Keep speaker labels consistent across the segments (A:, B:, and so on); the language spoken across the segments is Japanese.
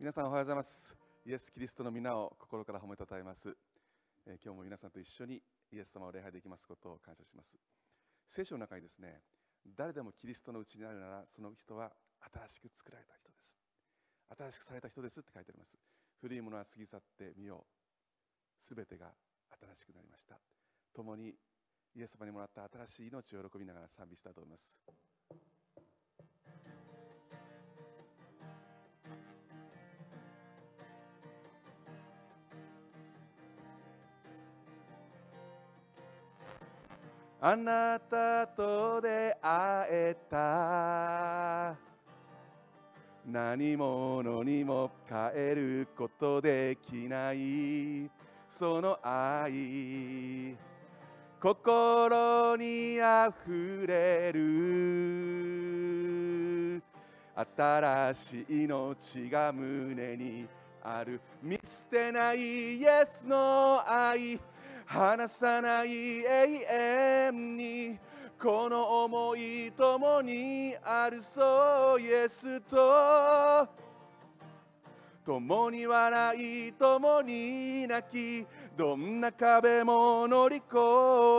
A: 皆さんおはようございます。イエス・キリストの皆を心から褒めたたえます、えー今日も皆さんと一緒にイエス様を礼拝できますことを感謝します。聖書の中にですね誰でもキリストのうちにあるならその人は新しく作られた人です。新しくされた人ですって書いてあります。古いものは過ぎ去ってみよう。すべてが新しくなりました。共にイエス様にもらった新しい命を喜びながら賛美したいと思います。あなたと出会えた。何者にも変えることできない。その愛。心にあふれる。新しい命が胸にある。見捨てないイエスの愛。離さない永遠にこの思い共にあるそうイエスと。共に笑い共に泣きどんな壁も乗り越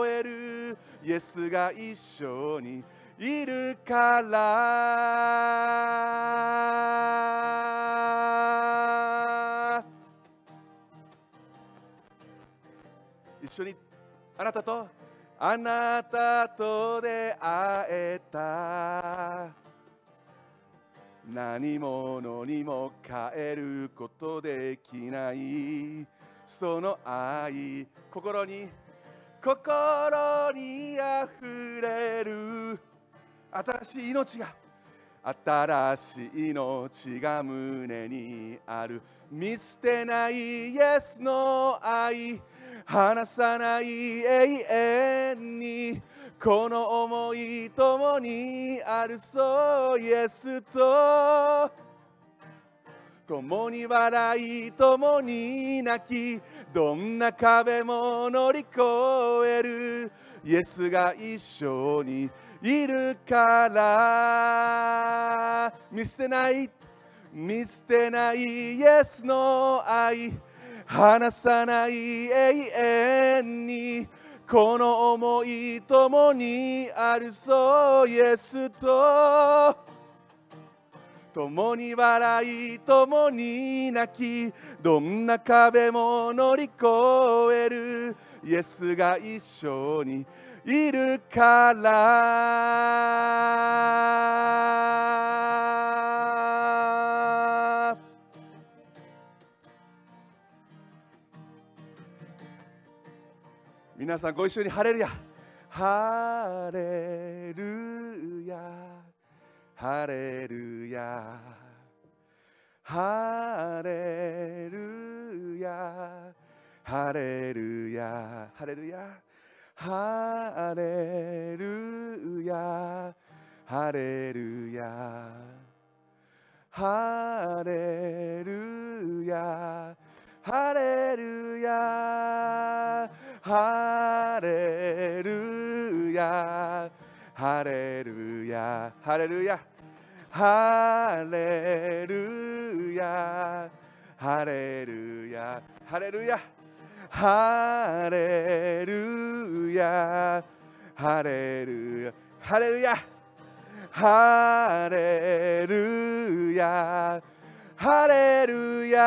A: えるイエスが一緒にいるから。緒に。あなたと？あなたと出会えた。何者にも変えることできない。その愛心に心にあふれる。新しい命が新しい命が胸にある。見捨てないイエスの愛。離さない永遠にこの思い共にあるそうイエスと共に笑い共に泣きどんな壁も乗り越える。イエスが一緒にいるから。見捨てない。見捨てない。イエスの愛。離さない永遠に。この思い共にあるそうイエスと。共に笑い共に泣き。どんな壁も乗り越える。イエスが一緒にいるから。皆さんご一緒にハレルヤ。ハレルヤ。ハレルヤ。ハレルヤ。ハレルヤ。ハレルヤ。ハレルヤ。ハレルヤ。ハレルヤ。ハレルヤハレルヤハレルヤハレルヤハレルヤハレルヤハレルヤハレルヤハレルヤハレルヤハレルヤハレルヤ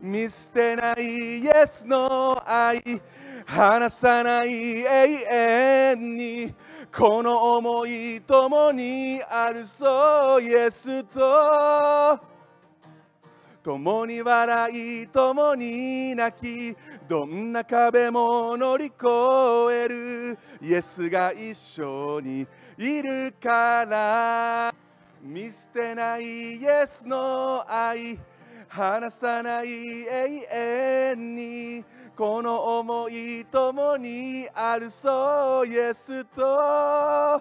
A: 見捨てないイエスの愛。離さない永遠にこの思い共にあるそう。イエスと共に笑い共に泣きどんな壁も乗り越える。イエスが一緒にいるから。見捨てないイエスの愛離さない永遠にこの思い共にあるそうイエスと。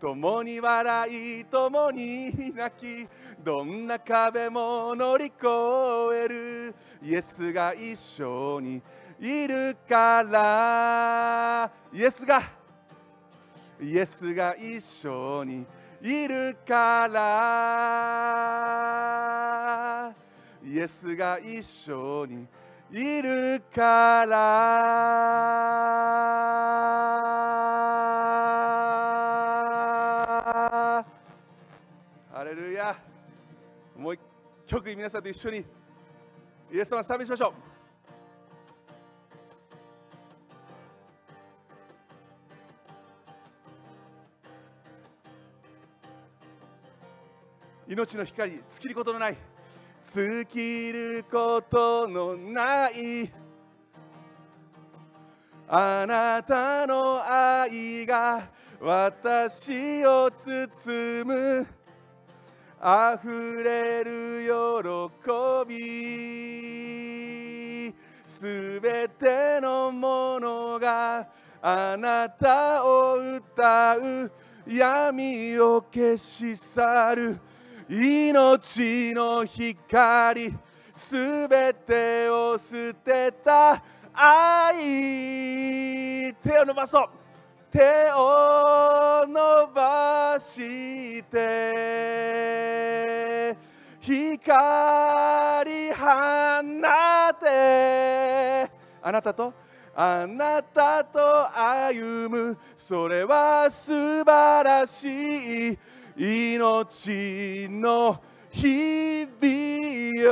A: 共に笑い共に泣きどんな壁も乗り越えるイエスが一緒にいるから。イエスが。イエスが一緒にいるから。イエスが一緒にいるから。ハレルヤ。もう一曲皆さんと一緒に。イエス様を賛美しましょう。命の光尽きることのない尽きることのないあなたの愛が私を包む溢れる喜びすべてのものがあなたを歌う闇を消し去る命の光すべてを捨てた愛。手を伸ばそう。手を伸ばして。光放て。あなたとあなたと歩む。それは素晴らしい。命の日々よ。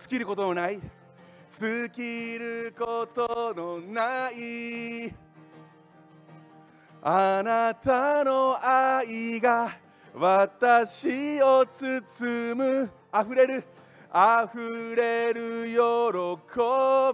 A: 尽きることのない。尽きることのない。あなたの愛が私を包む。あふれる。あふれる喜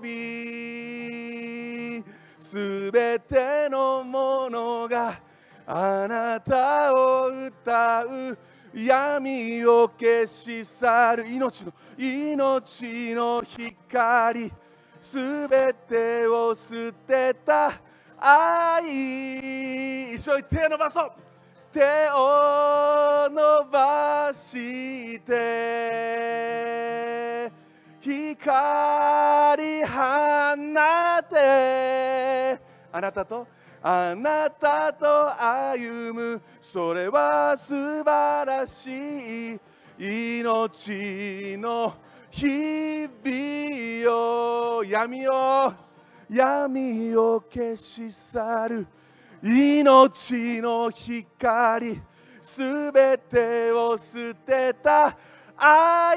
A: び。すべてのものがあなたを歌う。闇を消し去る。命の命の光。すべてを捨てた愛。一緒に手伸ばそう。手を伸ばして光放てあなたとあなたと歩むそれは素晴らしい命の日々よ闇を闇を消し去る。命の光すべてを捨てた愛。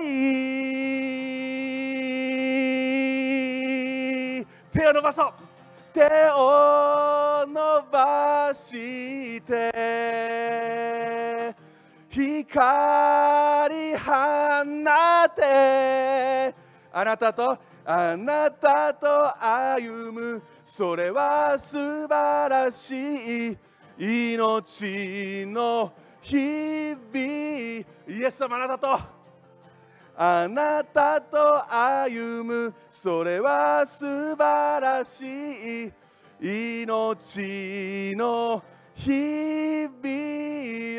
A: 手を伸ばそう。手を伸ばして光放てあなたとあなたと歩むそれは素晴らしい命の日々。イエス様あなたと。あなたと歩むそれは素晴らしい命の日々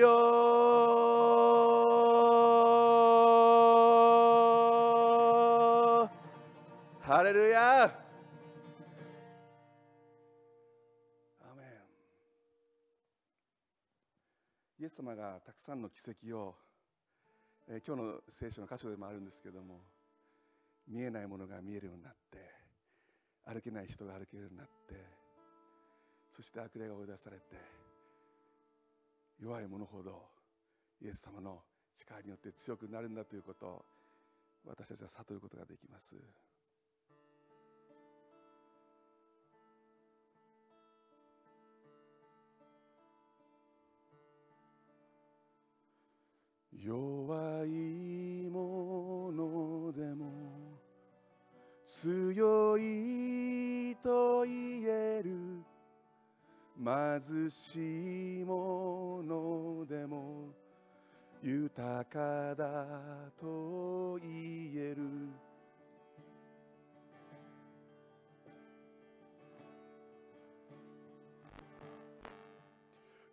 A: よ。ハレルヤアメンイエス様がたくさんの奇跡を、えー今日の聖書の箇所でもあるんですけども見えないものが見えるようになって歩けない人が歩けるようになってそして悪霊が追い出されて弱い者ほどイエス様の力によって強くなるんだということを私たちは悟ることができます。弱いものでも強いと言える貧しいものでも豊かだと言える。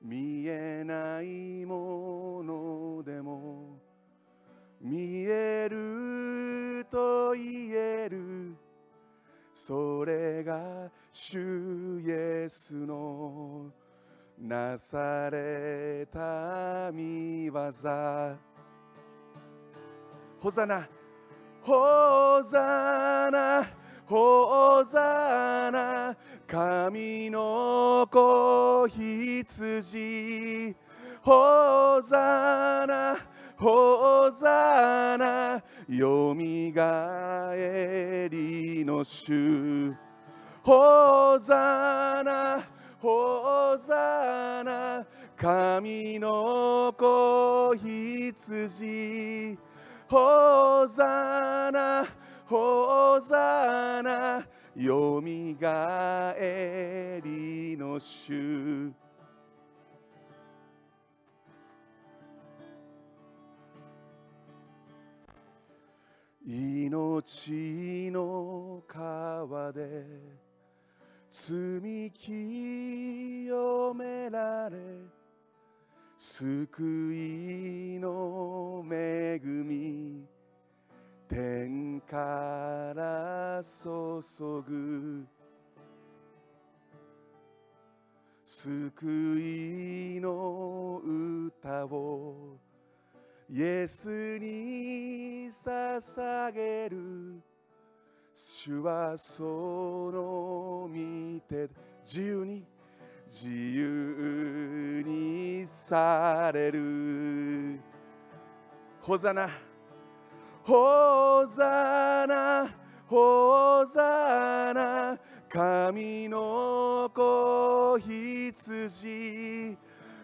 A: 見えないものでも見えると言えるそれが主イエスのなされた見業。ホザナホザナホザナ神の子羊。ホザナホザナよみがえりの主。ホザナホザナ神の子羊。ホザナホザナよみがえりの主。命の川で罪清められ救いの恵み。天から注ぐ。救いの歌を。イエスに捧げる。主はその見て。自由に。自由にされる。ホザナ。ホザナホザナ神の子羊。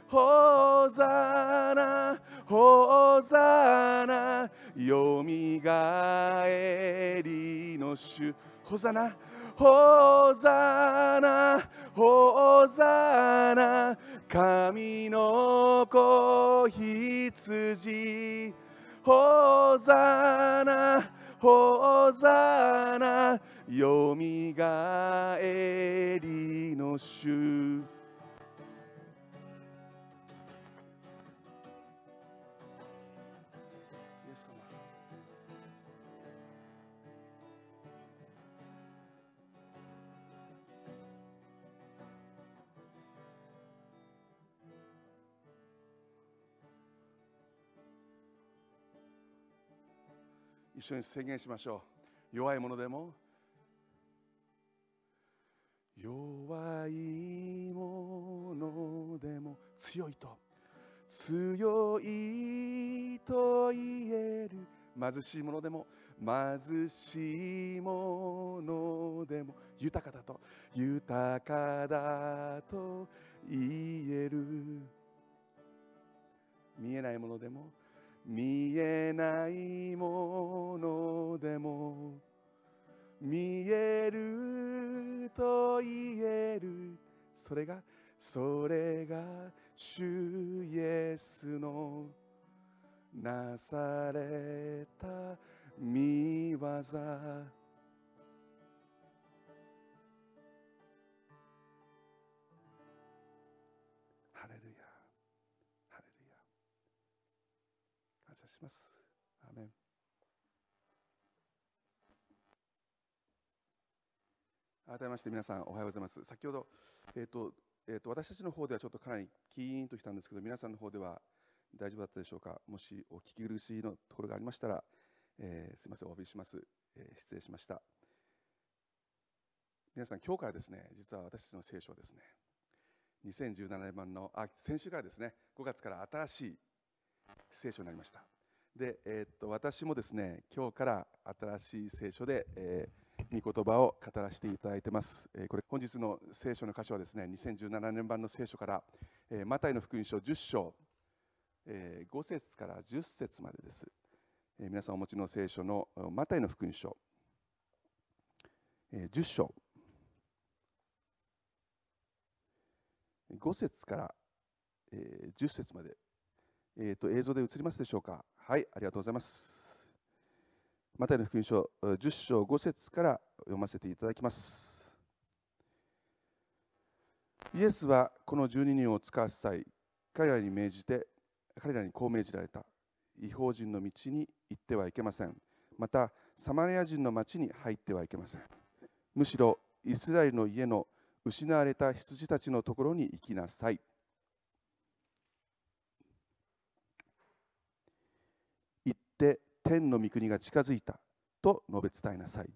A: ホザナホザナよみがえりの主。ホザナホザナホザナ神の子羊。ホザナホザナよみがえりの主。一緒に宣言しましょう。弱いものでも。弱いものでも強いと。強いと言える。貧しいものでも。貧しいものでも豊かだと。豊かだと言える。見えないものでも。見えないものでも見えると言える。それがそれが主イエスのなされた見業。改めまして皆さんおはようございます。先ほど、えーとえー、と私たちの方ではちょっとかなりキーンときたんですけど皆さんの方では大丈夫だったでしょうか？もしお聞き苦しいのところがありましたら、えー、すみませんお詫びします、えー、失礼しました。皆さん今日からですね実は私たちの聖書はですね2017年版のあ先週からですね5月から新しい聖書になりました。で、えー、っと私もですね今日から新しい聖書で、えー、御言葉を語らせていただいてます、これ本日の聖書の箇所はですね2017年版の聖書から、マタイの福音書10章、5節から10節までです、皆さんお持ちの聖書のマタイの福音書、10章。5節から、え、10節まで、えーと、映像で映りますでしょうか？はいありがとうございます。マタイの福音書10章5節から読ませていただきます。イエスはこの12人を使わす際彼らに命じて彼らにこう命じられた。違法人の道に行ってはいけません。またサマリア人の町に入ってはいけません。むしろイスラエルの家の失われた羊たちのところに行きなさい。行って天の御国が近づいたと述べ伝えなさい。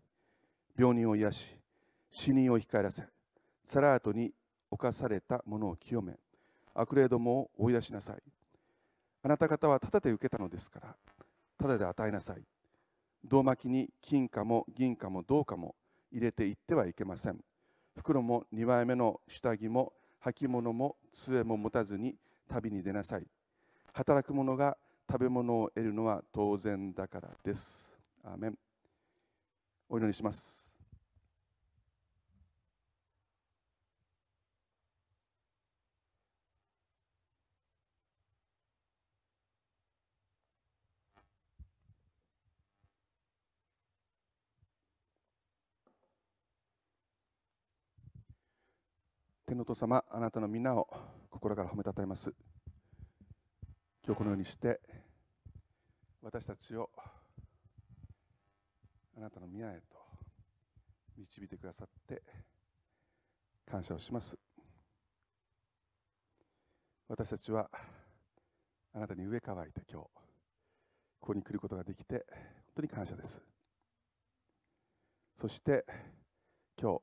A: 病人を癒し死人を生き返らせサラートに侵された者を清め悪霊どもを追い出しなさい。あなた方はただで受けたのですからただで与えなさい。胴巻きに金貨も銀貨も銅貨も入れていってはいけません。袋も2枚目の下着も履物も杖も持たずに旅に出なさい。働く者が食べ物を得るのは当然だからです。アーメン。お祈りします。天の父様、あなたの皆を心から褒めたたえます。今日このようにして、私たちをあなたの宮へと導いてくださって感謝をします。私たちはあなたに植え替えて今日、ここに来ることができて本当に感謝です。そして今日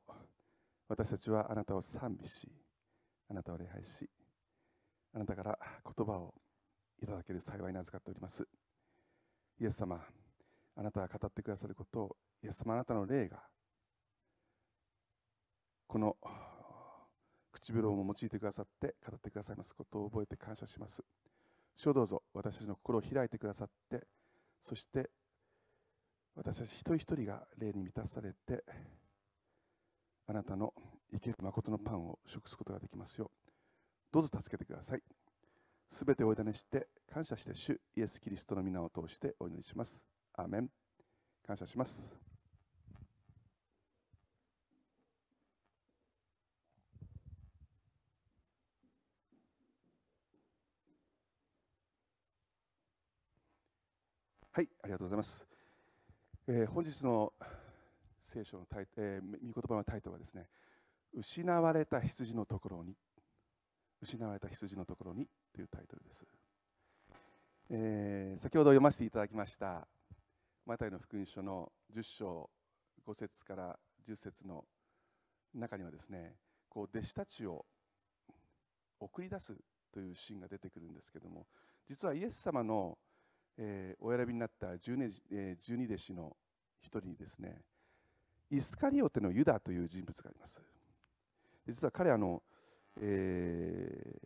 A: 私たちはあなたを賛美し、あなたを礼拝し、あなたから言葉をいただける幸いに預かっております。イエス様、あなたが語ってくださることを、イエス様、あなたの霊が、この唇を用いてくださって語ってくださいますことを覚えて感謝します。主をどうぞ私たちの心を開いてくださって、そして私たち一人一人が霊に満たされて、あなたの生ける誠のパンを食すことができますようどうぞ助けてくださいすべてお委ねして感謝して主イエス・キリストの皆を通してお祈りします。アーメン。感謝します。はい、ありがとうございます。えー、本日の聖書のタイ、えー、御言葉のタイトルはですね、失われた羊のところに、失われた羊のところにというタイトルです。えー、先ほど読ませていただきました、マタイの福音書の10章5節から10節の中にはですね、こう弟子たちを送り出すというシーンが出てくるんですけども、実はイエス様の、えー、お選びになった12、えー、12弟子の一人にですね、イスカリオテのユダという人物があります。実は彼あの、え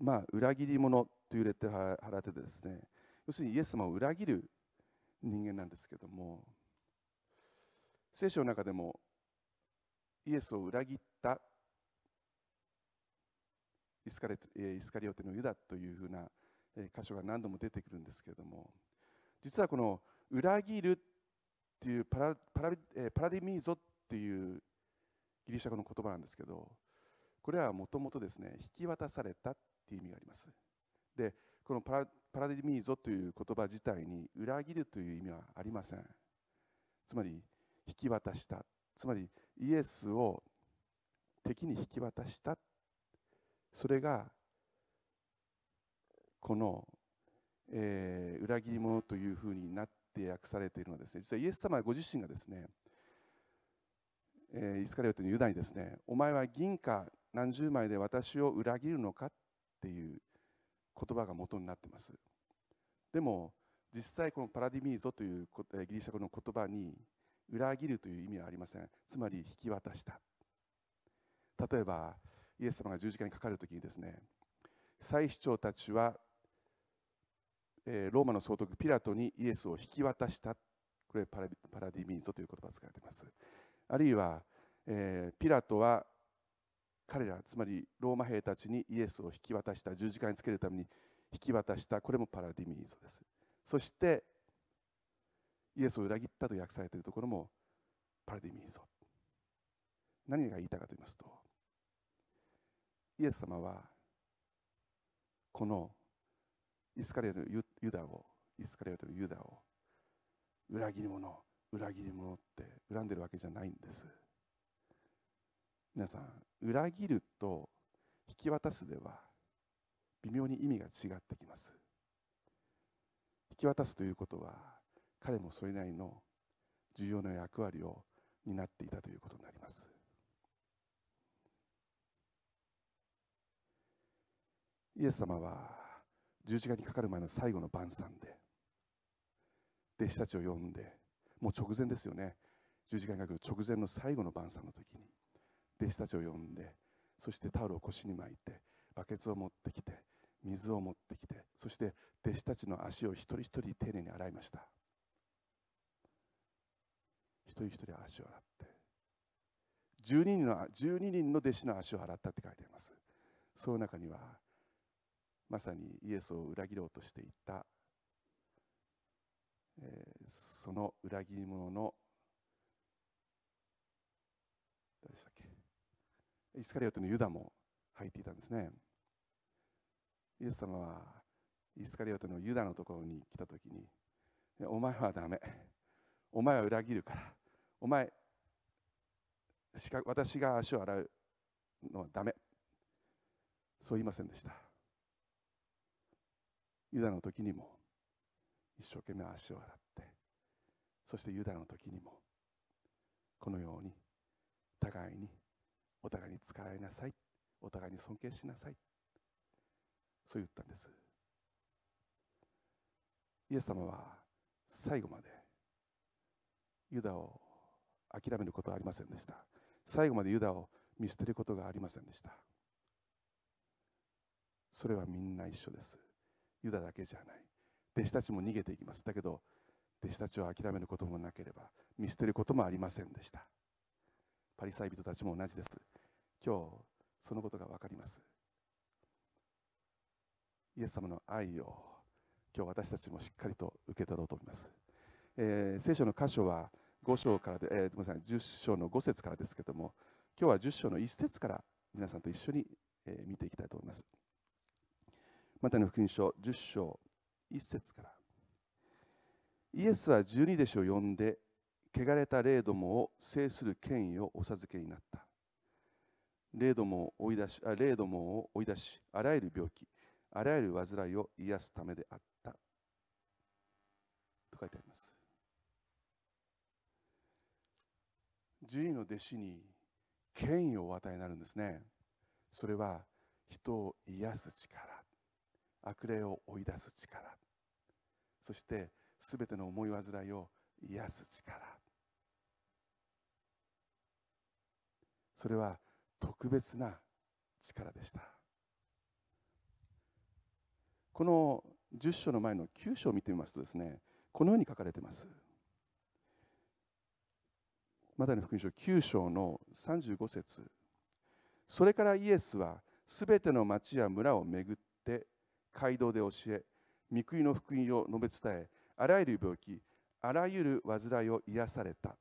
A: ー、まあ、裏切り者というレッテルを払ってですね、要するにイエス様を裏切る人間なんですけども、聖書の中でもイエスを裏切ったイスカレイスカリオテのユダというふうな箇所が何度も出てくるんですけれども実はこの裏切るっていうパラパラ,、パラディミーゾっていうギリシャ語の言葉なんですけどこれはもともとですね引き渡されたっていう意味があります。でこのパラパラディミーゾという言葉自体に裏切るという意味はありません。つまり引き渡した。つまりイエスを敵に引き渡した。それがこの、えー、裏切り者というふうになって訳されているのはですね、実はイエス様ご自身がですね、えー、イスカリオテのユダにですね、お前は銀貨何十枚で私を裏切るのかっていう言葉が元になってます。でも、実際このパラディミーゾというギリシャ語の言葉に裏切るという意味はありません。つまり引き渡した。例えば、イエス様が十字架にかかるときにですね、祭司長たちはえローマの総督ピラトにイエスを引き渡したこれパラディミーゾという言葉が使われていますあるいは、えピラトは彼らつまりローマ兵たちにイエスを引き渡した十字架につけるために引き渡したこれもパラディミーゾです。そしてイエスを裏切ったと訳されているところもパラディミーゾ。何が言いたいかと言いますとイエス様はこのイスカリオのユダをイスカリオのユダを裏切り者裏切り者って恨んでるわけじゃないんです。皆さん裏切ると引き渡すでは微妙に意味が違ってきます。引き渡すということは彼もそれなりの重要な役割を担っていたということになります。イエス様は十字架にかかる前の最後の晩餐で弟子たちを呼んでもう直前ですよね。十字架にかかる直前の最後の晩餐の時に弟子たちを呼んでそしてタオルを腰に巻いてバケツを持ってきて水を持ってきてそして弟子たちの足を一人一人丁寧に洗いました。一人一人足を洗って12人の ,12 人の弟子の足を洗ったって書いてあります。その中にはまさにイエスを裏切ろうとしていた、えー、その裏切り者の誰でしたイスカリオテのユダも入っていたんですね。イエス様はイスカリオテのユダのところに来た時にお前はダメ。お前は裏切るから。お前私が足を洗うのはダメ。そう言いませんでした。ユダの時にも一生懸命足を洗ってそしてユダの時にもこのように互いにお互いに使いなさい。お互いに尊敬しなさい。そう言ったんです。イエス様は最後までユダを諦めることはありませんでした。最後までユダを見捨てることがありませんでした。それはみんな一緒です。ユダだけじゃない。弟子たちも逃げていきます。だけど弟子たちを諦めることもなければ見捨てることもありませんでした。パリサイ人たちも同じです。今日そのことが分かります。イエス様の愛を今日私たちもしっかりと受け取ろうと思います、えー、聖書の箇所は5章からで、えー、ごめんなさい10章の5節からですけども今日は10章の1節から皆さんと一緒に、えー、見ていきたいと思います。またの福音書10章1節から。イエスは十二弟子を呼んで汚れた霊どもを制する権威をお授けになった。霊どもを追い出しあ霊どもを追い出しあらゆる病気あらゆる患いを癒すためであった。と書いてあります。十二の弟子に権威をお与えになるんですね。それは人を癒す力悪霊を追い出す力そしてすべての思い煩いを癒す力。それは特別な力でした。この10章の前の9章を見てみますとですねこのように書かれています。またの福音書9章の35節。それからイエスはすべての町や村を巡って街道で教え御国の福音を述べ伝えあらゆる病気あらゆる患いを癒された。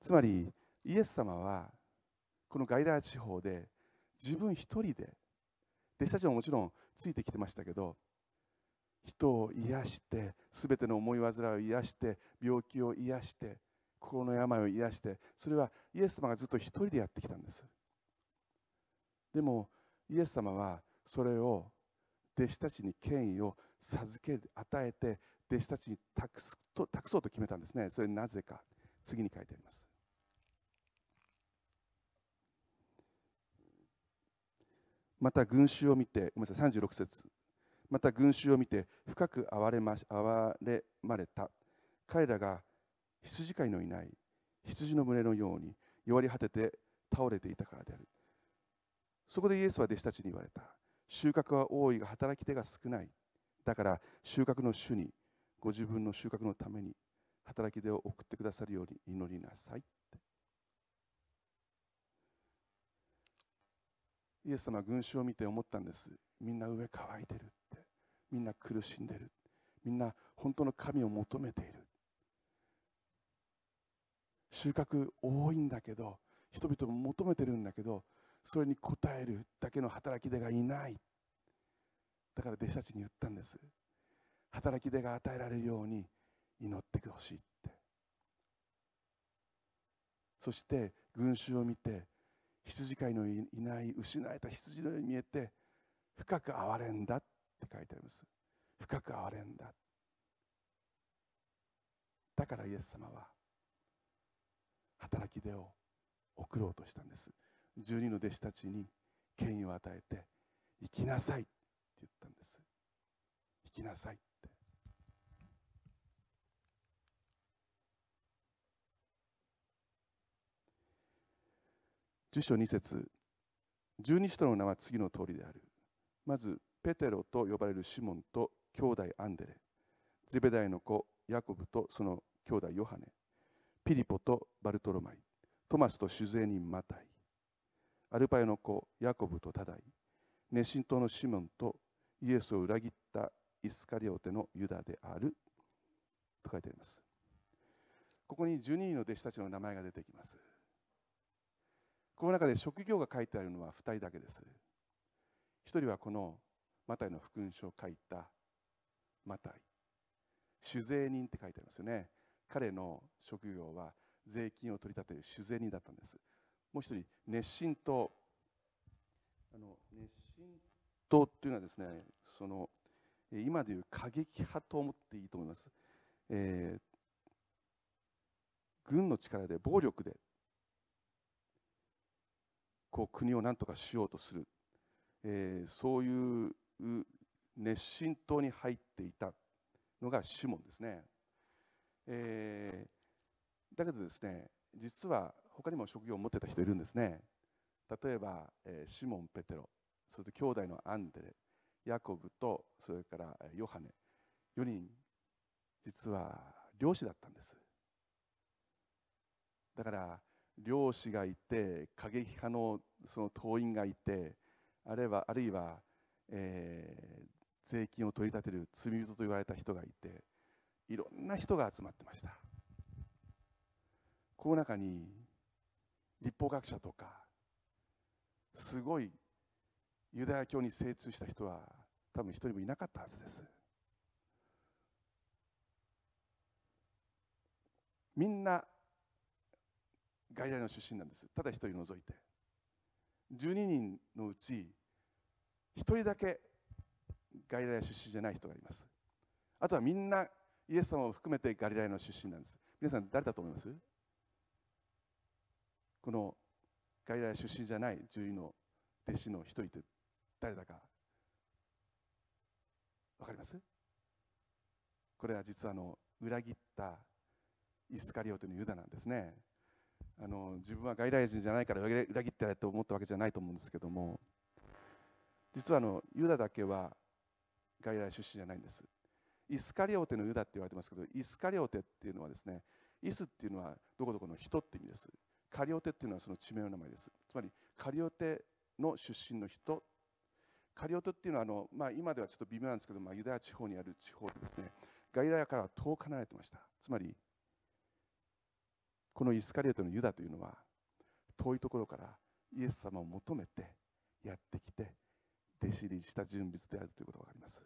A: つまりイエス様はこのガイラー地方で自分一人で弟子たちももちろんついてきてましたけど人を癒して全ての思い煩いを癒して病気を癒して心の病を癒してそれはイエス様がずっと一人でやってきたんです。でもイエス様はそれを弟子たちに権威を授け与えて弟子たちに託すと託そうと決めたんですね。それなぜか。次に書いてあります。また群衆を見てごめんなさい36節。また群衆を見て深く哀れま哀れまれた。彼らが羊飼いのいない羊の群れのように弱り果てて倒れていたからである。そこでイエスは弟子たちに言われた。収穫は多いが働き手が少ない。だから収穫の主にご自分の収穫のために働き手を送ってくださるように祈りなさいイエス様は群衆を見て思ったんです。みんな上乾いてるって。みんな苦しんでる。みんな本当の神を求めている。収穫多いんだけど人々も求めてるんだけどそれに応えるだけの働き手がいない。だから弟子たちに言ったんです。働き手が与えられるように祈ってほしいって。そして群衆を見て羊飼いのいない失われた羊のように見えて深く憐れんだって書いてあります。深く憐れんだ。だからイエス様は働き手を送ろうとしたんです。12の弟子たちに権威を与えて行きなさいって言ったんです。行きなさいって10章2節。十二使徒の名は次の通りである。まずペテロと呼ばれるシモンと兄弟アンデレ。ゼベダイの子ヤコブとその兄弟ヨハネ。ピリポとバルトロマイ。トマスと酒税人マタイ。アルパイの子ヤコブとタダイ。熱心党のシモンとイエスを裏切ったイスカリオテのユダである。と書いてあります。ここに12人の弟子たちの名前が出てきます。この中で職業が書いてあるのは2人だけです。1人はこのマタイの福音書を書いたマタイ。酒税人って書いてありますよね。彼の職業は税金を取り立てる酒税人だったんです。もう一人熱心党あの熱心党っていうのはですねその今でいう過激派と思っていいと思います、えー、軍の力で暴力でこう国を何とかしようとする、えー、そういう熱心党に入っていたのがシモンですね、えー、だけどですね実は他にも職業を持ってた人いるんですね。例えば、えー、シモン・ペテロそれと兄弟のアンデレヤコブとそれからヨハネ。4人実は漁師だったんです。だから漁師がいて過激派のその党員がいてあるいはあるいは、えー、税金を取り立てる罪人と言われた人がいていろんな人が集まってました。この中に立法学者とかすごいユダヤ教に精通した人は多分一人もいなかったはずです。みんな外来の出身なんです。ただ一人除いて。12人のうち一人だけガリラヤ出身じゃない人がいます。あとはみんなイエス様を含めてガリラヤの出身なんです。皆さん誰だと思います？このガリラヤ出身じゃない獣医の弟子の一人って誰だか。分かります？これは実はあの裏切ったイスカリオテのユダなんですね。あの自分は外来人じゃないから裏切ってやれと思ったわけじゃないと思うんですけども実はあのユダだけは外来出身じゃないんです。イスカリオテのユダって言われてますけど、イスカリオテっていうのはですね、イスっていうのはどこどこの人って意味です。カリオテっていうのはその地名の名前です。つまり、カリオテの出身の人。カリオテっていうのはあの、まあ、今ではちょっと微妙なんですけど、まあ、ユダヤ地方にある地方でですね、ガリラヤから遠く離れてました。つまり、このイスカリオテのユダというのは、遠いところからイエス様を求めてやってきて、弟子入りした人物であるということが分かります。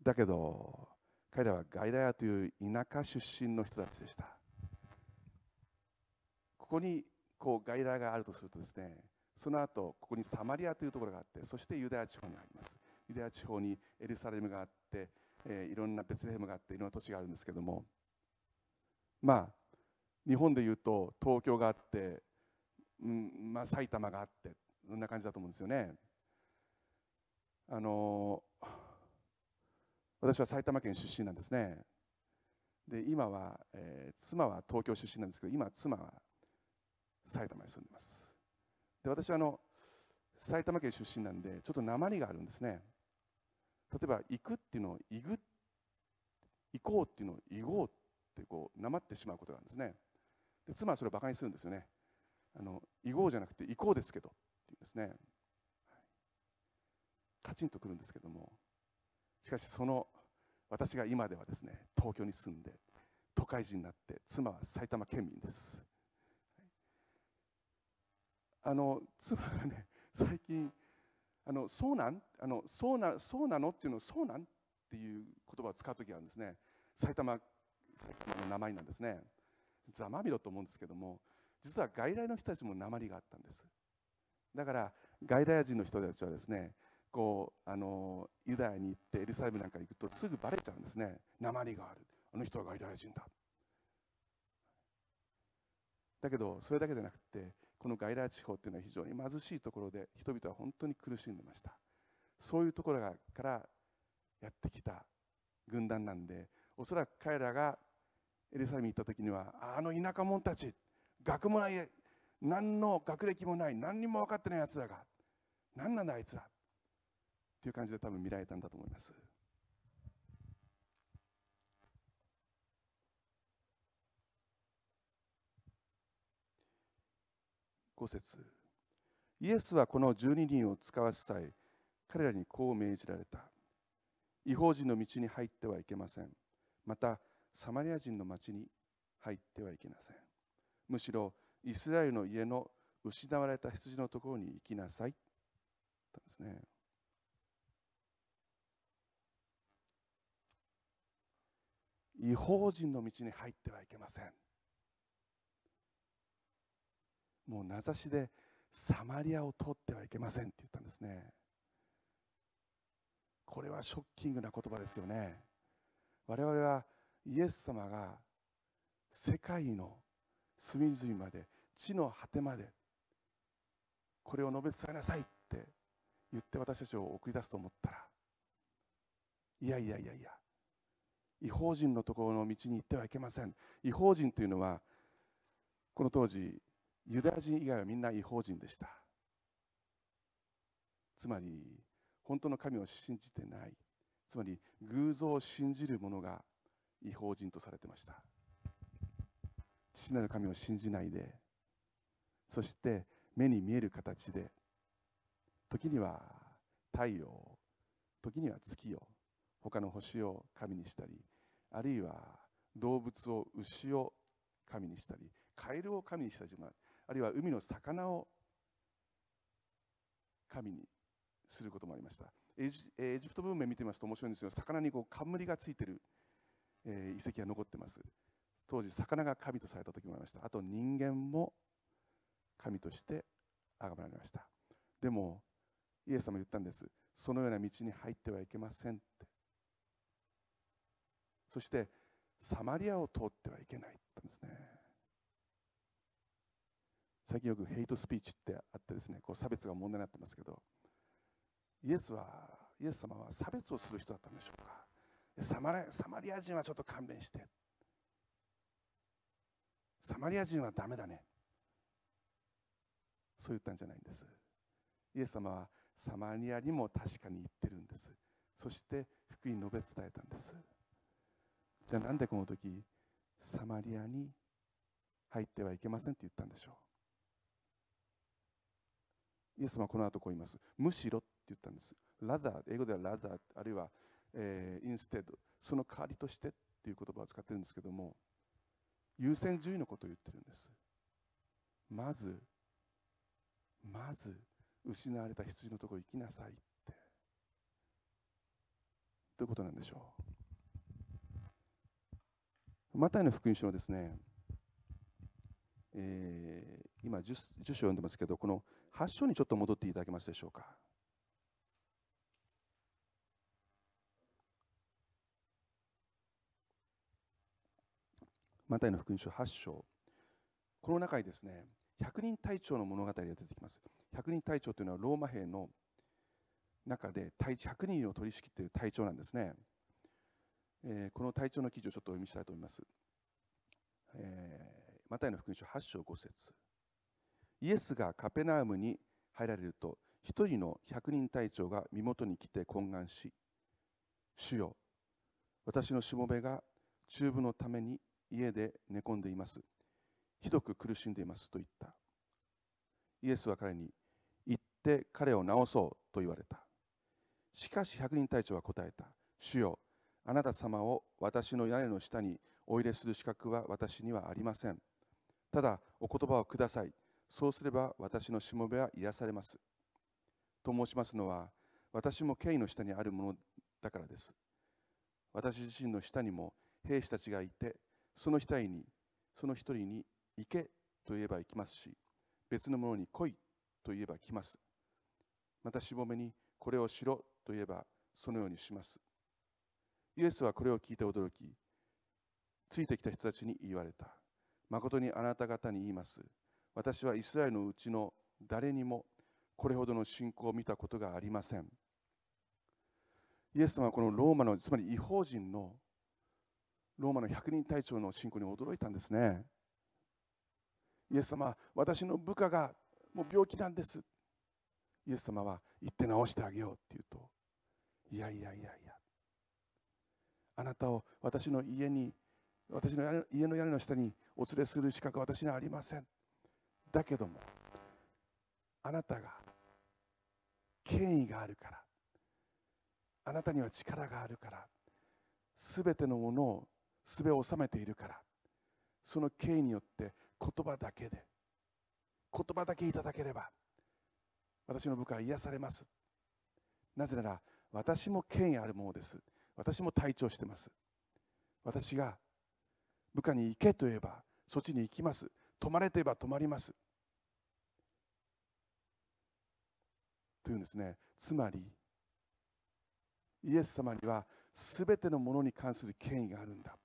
A: だけど、彼らはガイラヤという田舎出身の人たちでした。ここにこうガイラヤがあるとするとですね、その後、ここにサマリアというところがあって、そしてユダヤ地方にあります。ユダヤ地方にエルサレムがあって、えー、いろんなベツレヘムがあって、いろんな土地があるんですけども、まあ、日本でいうと東京があって、うんまあ、埼玉があって、そんな感じだと思うんですよね。あの私は埼玉県出身なんですね。で今は、えー、妻は東京出身なんですけど今妻は埼玉に住んでます。で私はあの埼玉県出身なんでちょっと鉛があるんですね。例えば行くっていうのを行く行こうっていうのを行こうってこうなまってしまうことがあるんですね。で妻はそれをバカにするんですよね。あの行こうじゃなくて行こうですけどっていうんですね。カチンとくるんですけども。しかしその私が今ではですね東京に住んで都会人になって妻は埼玉県民です、あの妻がね最近あのそうなんあのそうなそうなのっていうのをそうなんってっていう言葉を使う時があるんですね。埼玉埼玉の名前なんですね。ザマミロと思うんですけども実は外来の人たちも鉛があったんです。だから外来人の人たちはですねこうあのユダヤに行ってエルサレムなんか行くとすぐバレちゃうんですね。鉛がある。あの人は外来人だ。だけどそれだけじゃなくてこの外来地方っていうのは非常に貧しいところで人々は本当に苦しんでました。そういうところからやってきた軍団なんでおそらく彼らがエルサレムに行った時にはあの田舎者たち学もない何の学歴もない何にも分かってないやつらが何なんだあいつらっていう感じで多分見られたんだと思います。5節。イエスはこの12人を使わす際彼らにこう命じられた。違法人の道に入ってはいけません。またサマリア人の町に入ってはいけません。むしろイスラエルの家の失われた羊のところに行きなさい。ですね。違法人の道に入ってはいけません。もう名指しでサマリアを通ってはいけませんって言ったんですね。これはショッキングな言葉ですよね。我々はイエス様が世界の隅々まで地の果てまでこれを述べ伝えなさいって言って私たちを送り出すと思ったらいやいやいやいや違法人のところの道に行ってはいけません。違法人というのはこの当時ユダヤ人以外はみんな違法人でした。つまり本当の神を信じてない。つまり偶像を信じる者が違法人とされてました。父なる神を信じないでそして目に見える形で時には太陽時には月を他の星を神にしたりあるいは動物を牛を神にしたりカエルを神にしたりあるいは海の魚を神にすることもありました。エジエジプト文明見てみますと面白いんですよ。魚にこう冠がついてる、え、遺跡が残ってます。当時魚が神とされた時もありました。あと人間も神として崇められました。でもイエス様言ったんです。そのような道に入ってはいけませんって。そしてサマリアを通ってはいけないって言ったんですね。最近よくヘイトスピーチってあってですねこう差別が問題になってますけどイエスはイエス様は差別をする人だったんでしょうか。サマサマリア人はちょっと勘弁して。サマリア人はダメだね。そう言ったんじゃないんです。イエス様はサマリアにも確かに言ってるんです。そして福音述べ伝えたんです。じゃあなんでこの時サマリアに入ってはいけませんって言ったんでしょう。イエス様はこの後こう言います。むしろって言ったんです。 rather 英語では rather あるいは、えー、 instead その代わりとしてっていう言葉を使ってるんですけども優先順位のことを言ってるんです。まずまず失われた羊のところ行きなさいって。どういうことなんでしょう？マタイの福音書はですね、えー、今 10, 10章読んでますけどこの8章にちょっと戻っていただけますでしょうか？マタイの福音書8章。この中にですね100人隊長の物語が出てきます。100人隊長というのはローマ兵の中で100人を取り仕切っている隊長なんですね、えー、この隊長の記事をちょっとお読みしたいと思います、えー、マタイの福音書8章5節。イエスがカペナームに入られると一人の100人隊長が身元に来て懇願し主よ私のしもべが中部のために家で寝込んでいます。ひどく苦しんでいますと言った。イエスは彼に、行って彼を治そうと言われた。しかし百人隊長は答えた。主よ、あなた様を私の屋根の下にお入れする資格は私にはありません。ただ、お言葉をください。そうすれば私のしもべは癒されます。と申しますのは、私も権威の下にあるものだからです。私自身の下にも兵士たちがいてその一人にその一人に行けと言えば行きますし別の者に来いと言えば来ます。またしぼめにこれをしろと言えばそのようにします。イエスはこれを聞いて驚きついてきた人たちに言われた。誠にあなた方に言います。私はイスラエルのうちの誰にもこれほどの信仰を見たことがありません。イエス様はこのローマのつまり違法人のローマの百人隊長の信仰に驚いたんですね。イエス様私の部下がもう病気なんです。イエス様は行って治してあげようって言うといやいやいやいや。あなたを私の家に私の家の屋根の下にお連れする資格は私にはありません。だけどもあなたが権威があるからあなたには力があるからすべてのものをすべを収めているから。その権威によって言葉だけで。言葉だけいただければ私の部下は癒されます。なぜなら私も権威あるものです。私も体調してます。私が部下に行けと言えばそっちに行きます。泊まれと言えば泊まります。というんですね。つまりイエス様には全てのものに関する権威があるんだ。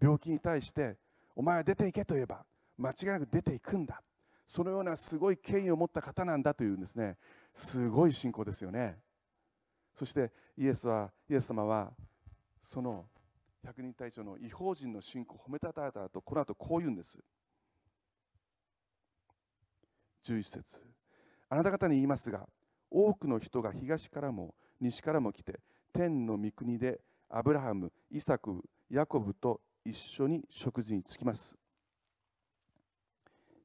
A: 病気に対してお前は出ていけと言えば間違いなく出ていくんだ。そのようなすごい権威を持った方なんだというんですね。すごい信仰ですよね。そしてイエスはイエス様はその百人隊長の違法人の信仰を褒めたたえた後この後こう言うんです。11節。あなた方に言いますが多くの人が東からも西からも来て天の御国でアブラハム、イサク、ヤコブと一緒に食事につきます。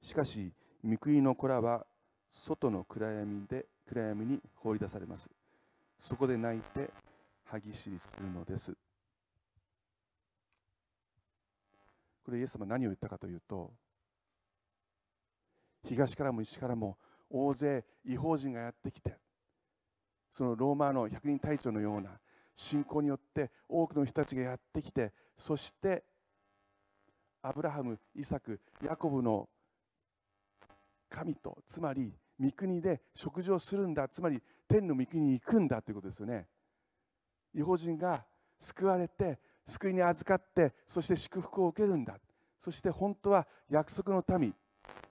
A: しかし御国の子らは外の暗闇で暗闇に放り出されます。そこで泣いて歯ぎしりするのです。これイエス様何を言ったかというと東からも西からも大勢違法人がやってきてそのローマの百人隊長のような信仰によって多くの人たちがやってきてそしてアブラハム、イサク、ヤコブの神とつまり御国で食事をするんだつまり天の御国に行くんだということですよね。違法人が救われて救いに預かってそして祝福を受けるんだ。そして本当は約束の民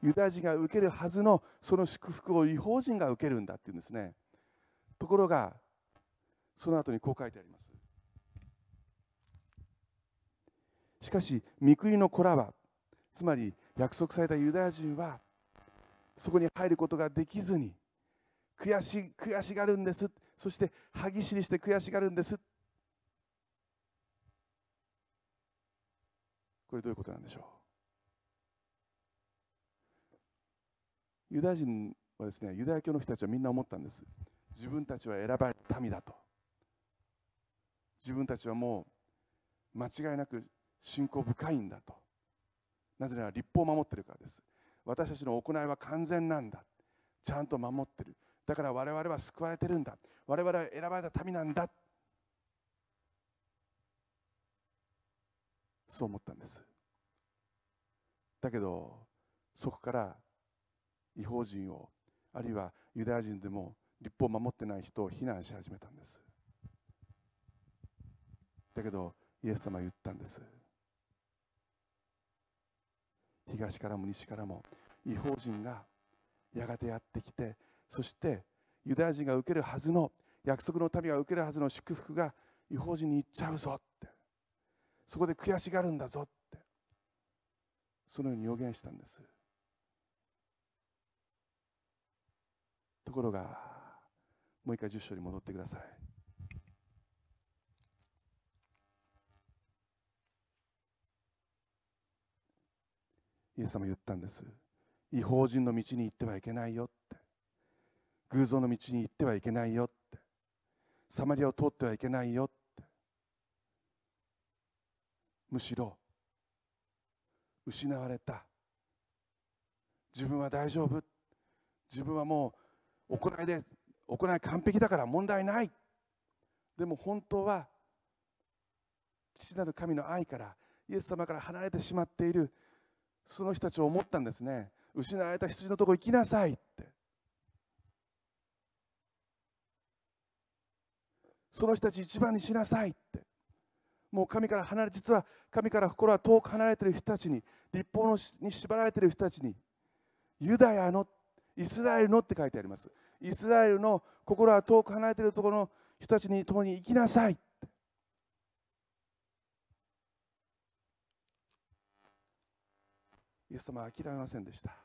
A: ユダヤ人が受けるはずのその祝福を違法人が受けるんだっていうんですね。ところがその後にこう書いてあります。しかし御国の子らはつまり約束されたユダヤ人はそこに入ることができずに悔し悔しがるんです。そして歯ぎしりして悔しがるんです。これどういうことなんでしょう？ユダヤ人はですねユダヤ教の人たちはみんな思ったんです。自分たちは選ばれた民だと。自分たちはもう間違いなく信仰深いんだと。なぜなら立法を守ってるからです。私たちの行いは完全なんだ。ちゃんと守ってる。だから我々は救われてるんだ。我々は選ばれた民なんだ。そう思ったんです。だけどそこから違法人をあるいはユダヤ人でも立法を守ってない人を非難し始めたんです。だけどイエス様は言ったんです。東からも西からも違法人がやがてやってきてそしてユダヤ人が受けるはずの約束の民が受けるはずの祝福が違法人に行っちゃうぞって。そこで悔しがるんだぞって。そのように予言したんです。ところがもう一回10章に戻ってください。イエス様言ったんです。違法人の道に行ってはいけないよって。偶像の道に行ってはいけないよって。サマリアを通ってはいけないよって。むしろ失われた。自分は大丈夫。自分はもう行いで行い完璧だから問題ない。でも本当は父なる神の愛からイエス様から離れてしまっているその人たちを思ったんですね。失われた羊のところ行きなさいって。その人たち一番にしなさいって。もう神から離れ実は神から心は遠く離れている人たちに立法のに縛られている人たちにユダヤのイスラエルのって書いてあります。イスラエルの心は遠く離れているところの人たちに共に行きなさいイエス様は諦めませんでした。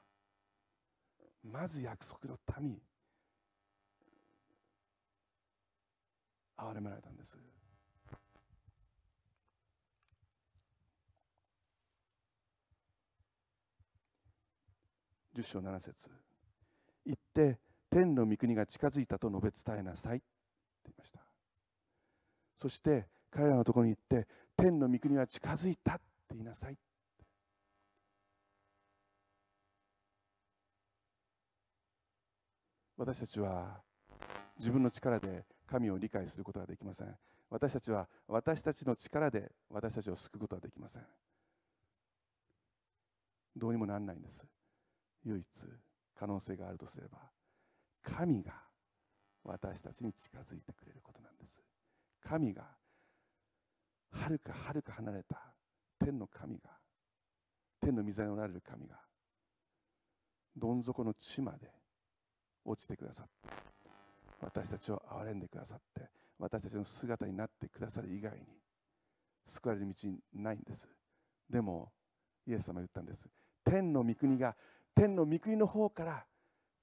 A: まず約束の民憐れめられたんです。10章7節行って天の御国が近づいたと述べ伝えなさいって言いました。そして彼らのところに行って天の御国は近づいたって言いなさい。私たちは自分の力で神を理解することができません。私たちは私たちの力で私たちを救うことはできません。どうにもならないんです。唯一可能性があるとすれば神が私たちに近づいてくれることなんです。神がはるかはるか離れた天の神が天の御座におられる神がどん底の地まで落ちてくださって私たちを憐れんでくださって私たちの姿になってくださる以外に救われる道ないんです。でもイエス様言ったんです。天の御国が天の御国の方から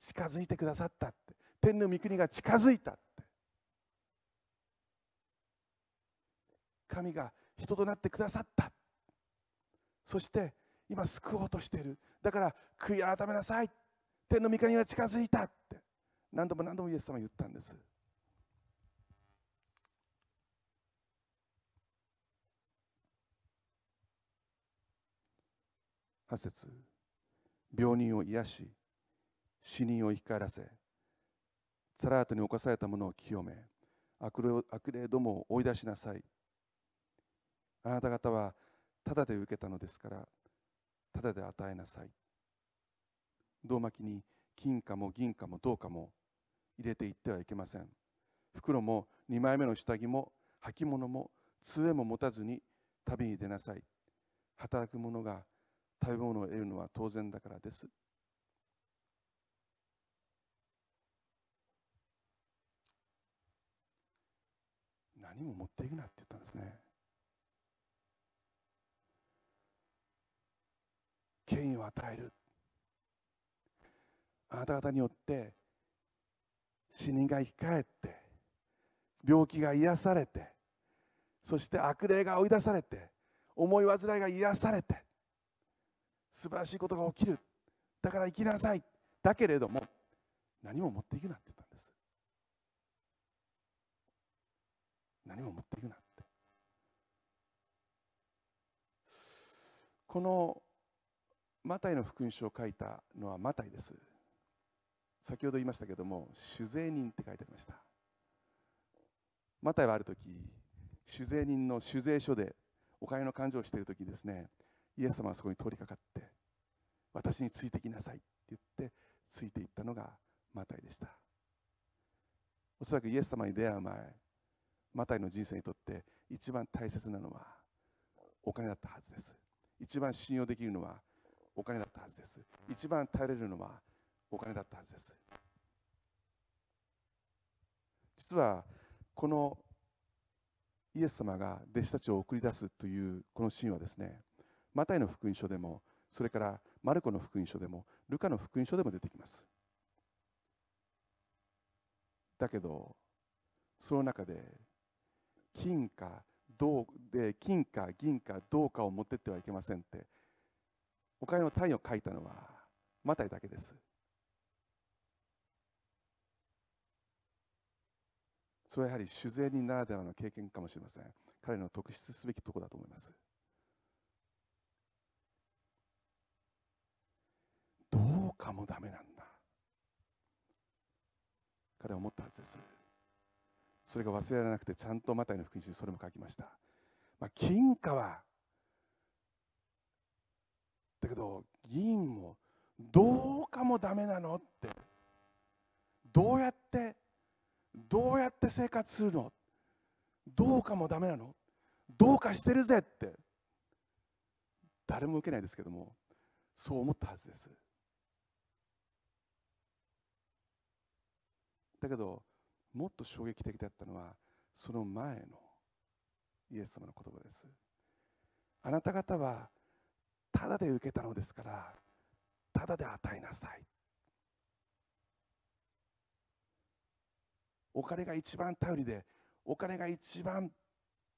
A: 近づいてくださったって天の御国が近づいたって神が人となってくださったそして今救おうとしている。だから悔い改めなさいって天の御国が近づいたって。何度も何度もイエス様言ったんです。8節。病人を癒し死人を生き返らせサラートに侵された者を清め悪霊悪霊どもを追い出しなさい。あなた方はただで受けたのですからただで与えなさい。胴巻きに金貨も銀貨も銅貨も入れていってはいけません。袋も2枚目の下着も履物も杖も持たずに旅に出なさい。働く者が食べ物を得るのは当然だからです。何も持っていくなって言ったんですね。権威を与える。あなた方によって死人が生き返って病気が癒されてそして悪霊が追い出されて思い煩いが癒されて素晴らしいことが起きる。だから生きなさい。だけれども何も持っていくなって言ったんです。何も持っていくなって。このマタイの福音書を書いたのはマタイです。先ほど言いましたけども酒税人って書いてありました。マタイはある時酒税人の酒税書でお金の勘定をしている時ですねイエス様はそこに通りかかって私についてきなさいって言ってついていったのがマタイでした。おそらくイエス様に出会う前マタイの人生にとって一番大切なのはお金だったはずです。一番信用できるのはお金だったはずです。一番頼れるのはお金だったはずです。実はこのイエス様が弟子たちを送り出すというこのシーンはですねマタイの福音書でもそれからマルコの福音書でもルカの福音書でも出てきます。だけどその中で金か銅で金か銀か銅かを持ってってはいけませんってお金の単位を書いたのはマタイだけです。それはやはり酒税人ならではの経験かもしれません。彼の特筆すべきところだと思います。どうかもダメなんだ。彼は思ったはずです。それが忘れられなくてちゃんとマタイの福音書にそれも書きました。まあ、金貨はだけど銀もどうかもダメなのってどうやってどうやって生活するの？どうかもダメなの？どうかしてるぜって。誰も受けないですけどもそう思ったはずです。だけどもっと衝撃的だったのはその前のイエス様の言葉です。あなた方はただで受けたのですからただで与えなさい。お金が一番頼りでお金が一番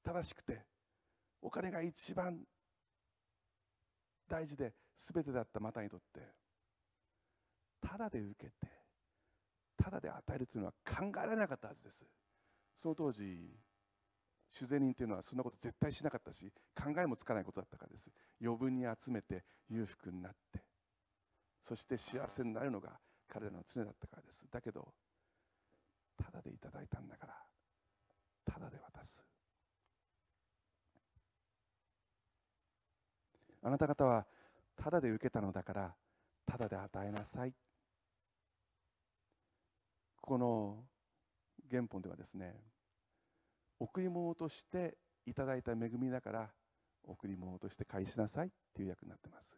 A: 正しくてお金が一番大事で全てだったマタにとってただで受けてただで与えるというのは考えられなかったはずです。その当時主税人というのはそんなこと絶対しなかったし考えもつかないことだったからです。余分に集めて裕福になってそして幸せになるのが彼らの常だったからです。だけどでいただいたんだからただで渡す。あなた方はただで受けたのだからただで与えなさい。この原本ではですね贈り物としていただいた恵みだから贈り物として返しなさいっていう役になってます。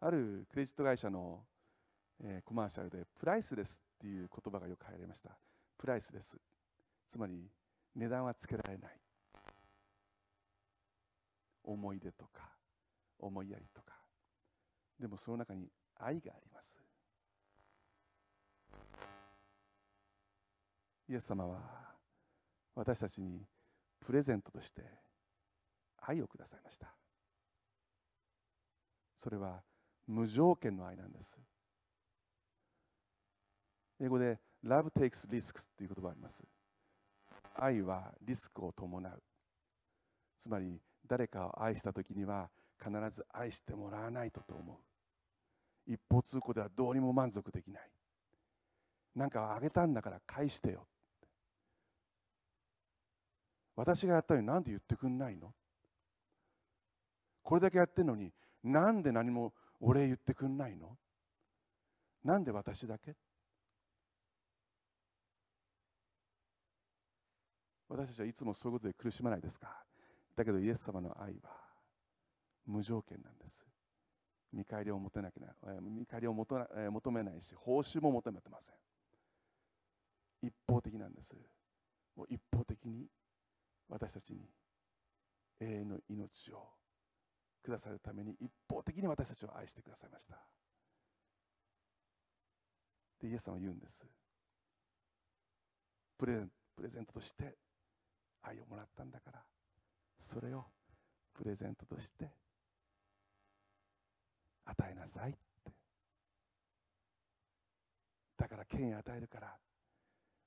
A: あるクレジット会社の、えー、コマーシャルでプライスレスっていう言葉がよく入りました。プライスレスつまり値段はつけられない。思い出とか思いやりとか。でもその中に愛があります。イエス様は私たちにプレゼントとして愛をくださいました。それは無条件の愛なんです。英語で Love takes risks という言葉があります。愛はリスクを伴う。つまり誰かを愛した時には必ず愛してもらわないとと思う。一方通行ではどうにも満足できない。なんかあげたんだから返してよ。私がやったのになんで言ってくんないの？これだけやってるのになんで何もお礼言ってくんないの？なんで私だけ？私たちはいつもそういうことで苦しまないですか？だけどイエス様の愛は無条件なんです。見返りを求めなきゃ見返りを求めないし報酬も求めてません。一方的なんです。もう一方的に私たちに永遠の命をくださるために一方的に私たちを愛してくださいました。でイエス様は言うんです。プレプレゼントとして愛をもらったんだから。それをプレゼントとして与えなさいって。だから権威与えるから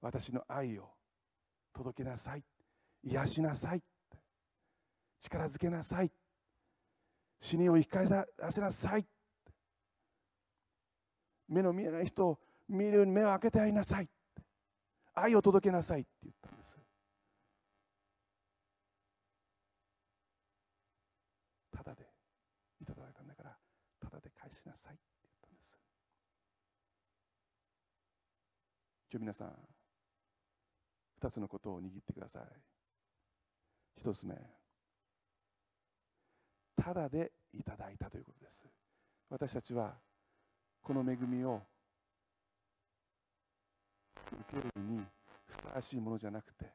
A: 私の愛を届けなさい。癒しなさい力づけなさい。死にを生き返らせなさい目の見えない人を見るように目を開けてあげなさい愛を届けなさいって言ったんですただでいただいたんだからただで返しなさいって言ったんです今日皆さん2つのことを握ってください。1つ目ただでいただいたということです。私たちはこの恵みを受けるにふさわしいものじゃなくて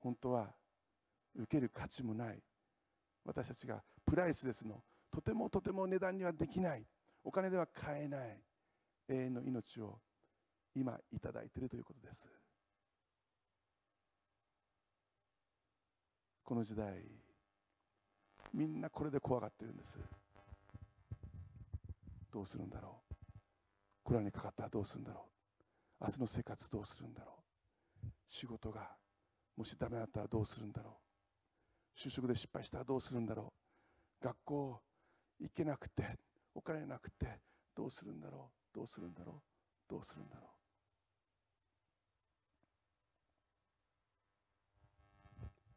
A: 本当は受ける価値もない私たちがプライスレスのとてもとても値段にはできないお金では買えない永遠の命を今いただいているということです。この時代みんなこれで怖がってるんです。どうするんだろう。コロナにかかったらどうするんだろう。明日の生活どうするんだろう。仕事がもしダメだったらどうするんだろう。就職で失敗したらどうするんだろう。学校行けなくてお金なくてどうするんだろう。どうするんだろう。どうするんだろう。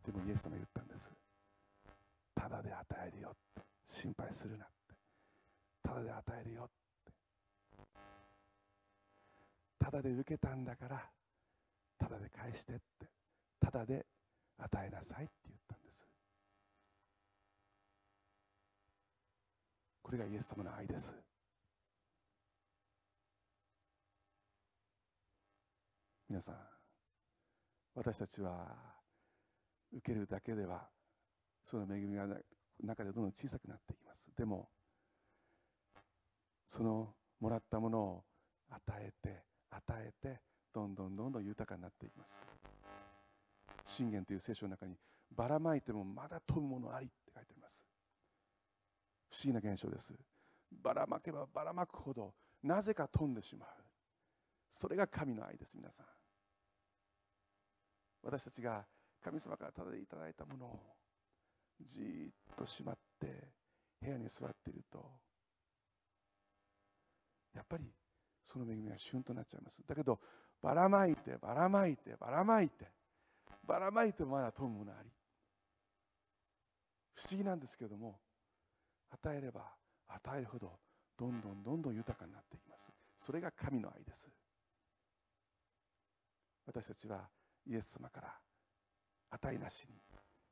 A: でもイエス様言ったんです。ただで与えるよって。心配するなって。ただで与えるよって。ただで受けたんだからただで返してって。ただで与えなさいって言ったんです。これがイエス様の愛です。皆さん私たちは受けるだけではその恵みが中でどんどん小さくなっていきます。でもそのもらったものを与えて与えてどんどんどんどん豊かになっていきます。信玄という聖書の中にばらまいてもまだ飛ぶものありって書いてあります。不思議な現象です。ばらまけばばらまくほどなぜか飛んでしまう。それが神の愛です皆さん。私たちが神様からただいただいたものをじっとしまって部屋に座っているとやっぱりその恵みが旬となっちゃいます。だけどばらまいてばらまいてばらまいてばらまいてもまだ富むものあり。不思議なんですけども与えれば与えるほどどんどんどんどん豊かになっていきます。それが神の愛です。私たちはイエス様から値なしに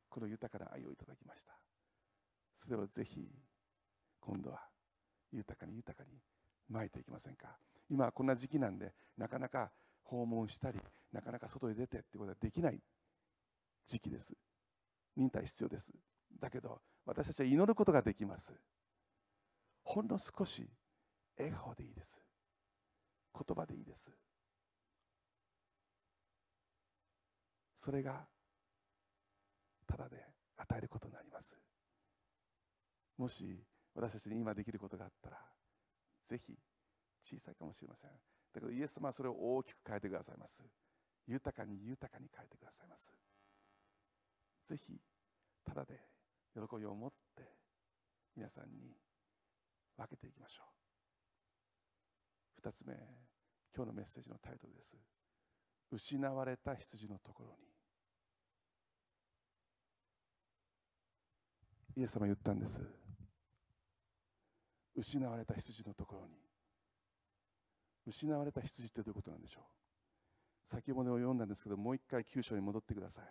A: この豊かな愛をいただきました。それをぜひ今度は豊かに豊かにまいていきませんか。今はこんな時期なんでなかなか訪問したりなかなか外へ出てってことはできない時期です。忍耐必要です。だけど私たちは祈ることができます。ほんの少し笑顔でいいです。言葉でいいです。それがただで与えることになります。もし私たちに今できることがあったらぜひ小さいかもしれません。だけどイエス様はそれを大きく変えてくださいます。豊かに豊かに変えてくださいます。ぜひただで喜びを持って皆さんに分けていきましょう。2つ目今日のメッセージのタイトルです。失われた羊のところにイエス様言ったんです。失われた羊のところに。失われた羊ってどういうことなんでしょう。先ほど読んだんですけどもう一回9章に戻ってください。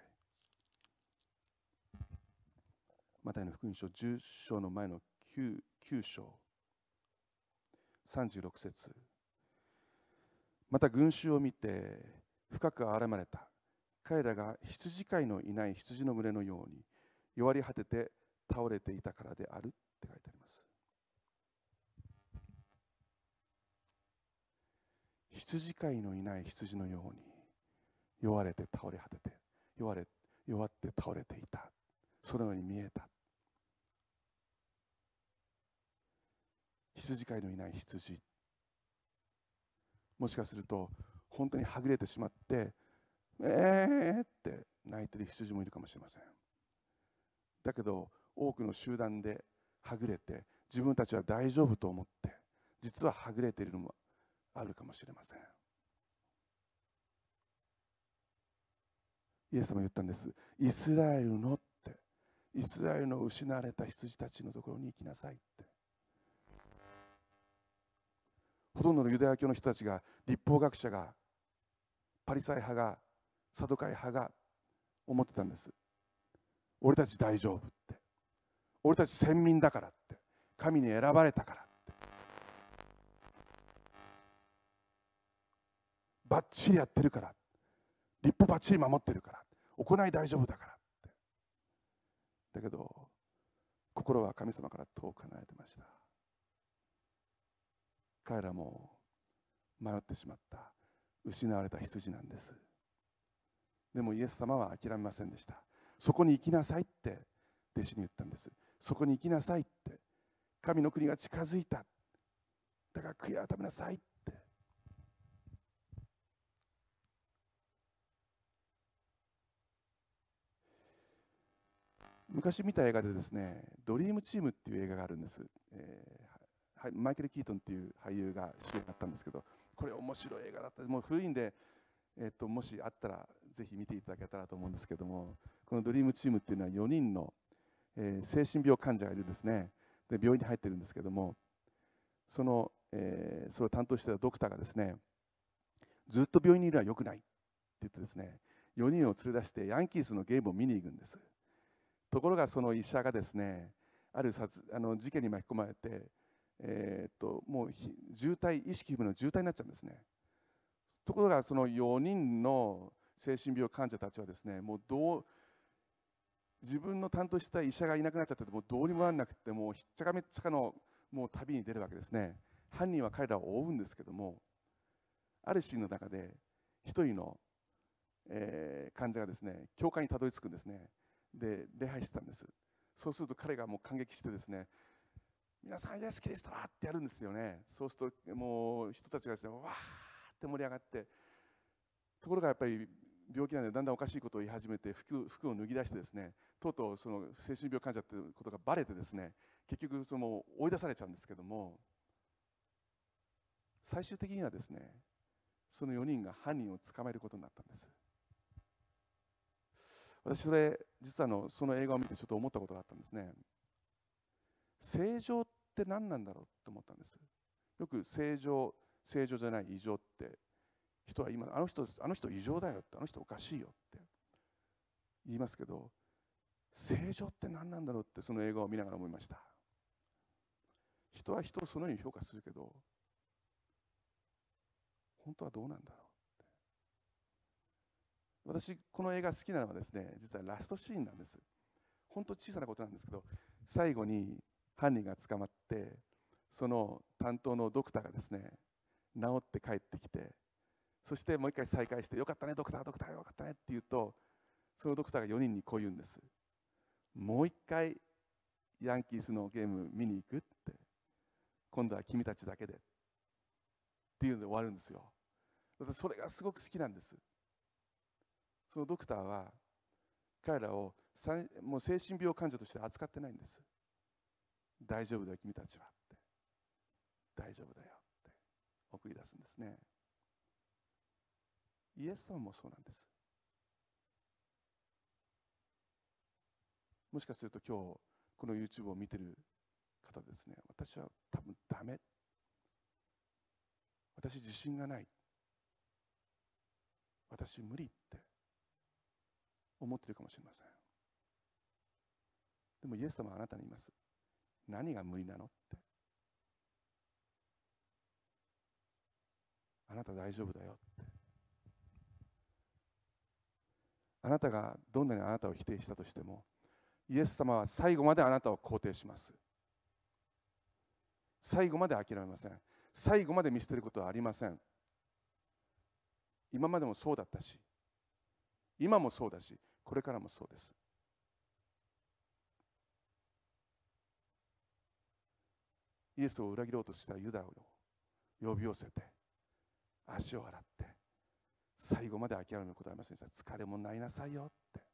A: マタイの福音書10章の前の 9, 9章。36節。また群衆を見て深く憐れまれた。彼らが羊飼いのいない羊の群れのように弱り果てて倒れていたからであるって書いてあります。羊飼いのいない羊のように弱れて倒れ果てて弱れ弱って倒れていた。そのように見えた。羊飼いのいない羊。もしかすると本当にはぐれてしまってえーって泣いてる羊もいるかもしれません。だけど多くの集団ではぐれて自分たちは大丈夫と思って実ははぐれているのもあるかもしれません。イエス様言ったんです。イスラエルのって。イスラエルの失われた羊たちのところに行きなさいって。ほとんどのユダヤ教の人たちが立法学者がパリサイ派がサドカイ派が思ってたんです。俺たち大丈夫俺たち先民だからって。神に選ばれたからって。ばっちりやってるから立法ばっちり守ってるから行い大丈夫だからって。だけど心は神様から遠く離れてました。彼らも迷ってしまった。失われた羊なんです。でもイエス様は諦めませんでした。そこに行きなさいって弟子に言ったんです。そこに行きなさいって。神の国が近づいた。だから悔い改めなさいって。昔見た映画でですね「ドリームチーム」っていう映画があるんです、えー、マイケル・キートンっていう俳優が主演だったんですけどこれ面白い映画だった。もう古いんで、えっと、もしあったらぜひ見ていただけたらと思うんですけどもこのドリームチームっていうのは4人の、えー、精神病患者がいるんですね。で病院に入ってるんですけどもその、えー、それを担当してたドクターがですねずっと病院にいるのは良くないって言ってですね4人を連れ出してヤンキースのゲームを見に行くんです。ところがその医者がですねある殺あの事件に巻き込まれて、えー、っともう渋滞意識不明の渋滞になっちゃうんですね。ところがその4人の精神病患者たちはですねもうどう自分の担当した医者がいなくなっちゃってもうどうにもならなくてもうひっちゃかめっちゃかのもう旅に出るわけですね。犯人は彼らを追うんですけどもあるシーンの中で一人の、えー、患者がですね教会にたどり着くんですね。で礼拝してたんです。そうすると彼がもう感激してですね皆さんイエス・キリストはってやるんですよね。そうするともう人たちがですねわーって盛り上がってところがやっぱり病気なんでだんだんおかしいことを言い始めて服服を脱ぎ出してですねとうとうその精神病患者ということがばれてですね結局その追い出されちゃうんですけども最終的にはですねその4人が犯人を捕まえることになったんです。私それ実はのその映画を見てちょっと思ったことがあったんですね。正常って何なんだろうと思ったんです。よく正常正常じゃない異常って人は今あの人あの人異常だよってあの人おかしいよって言いますけど正常って何なんだろうってその映画を見ながら思いました。人は人をそのように評価するけど本当はどうなんだろうって。私この映画好きなのはですね実はラストシーンなんです。本当小さなことなんですけど最後に犯人が捕まってその担当のドクターがですね治って帰ってきてそしてもう一回再会してよかったねドクタードクターよかったねって言うとそのドクターが4人にこう言うんです。もう一回ヤンキースのゲーム見に行くって。今度は君たちだけで。っていうので終わるんですよ。私それがすごく好きなんです。そのドクターは彼らをもう精神病患者として扱ってないんです。大丈夫だよ君たちはって。大丈夫だよって送り出すんですね。イエス様もそうなんです。もしかすると今日この YouTube を見てる方ですね。私は多分ダメ。私自信がない。私無理って思ってるかもしれません。でもイエス様はあなたに言います。何が無理なのって。あなた大丈夫だよって。あなたがどんなにあなたを否定したとしてもイエス様は最後まであなたを肯定します。最後まで諦めません。最後まで見捨てることはありません。今までもそうだったし今もそうだしこれからもそうです。イエスを裏切ろうとしたユダを呼び寄せて足を洗って最後まで諦めることはありませんでした。疲れもないなさいよって。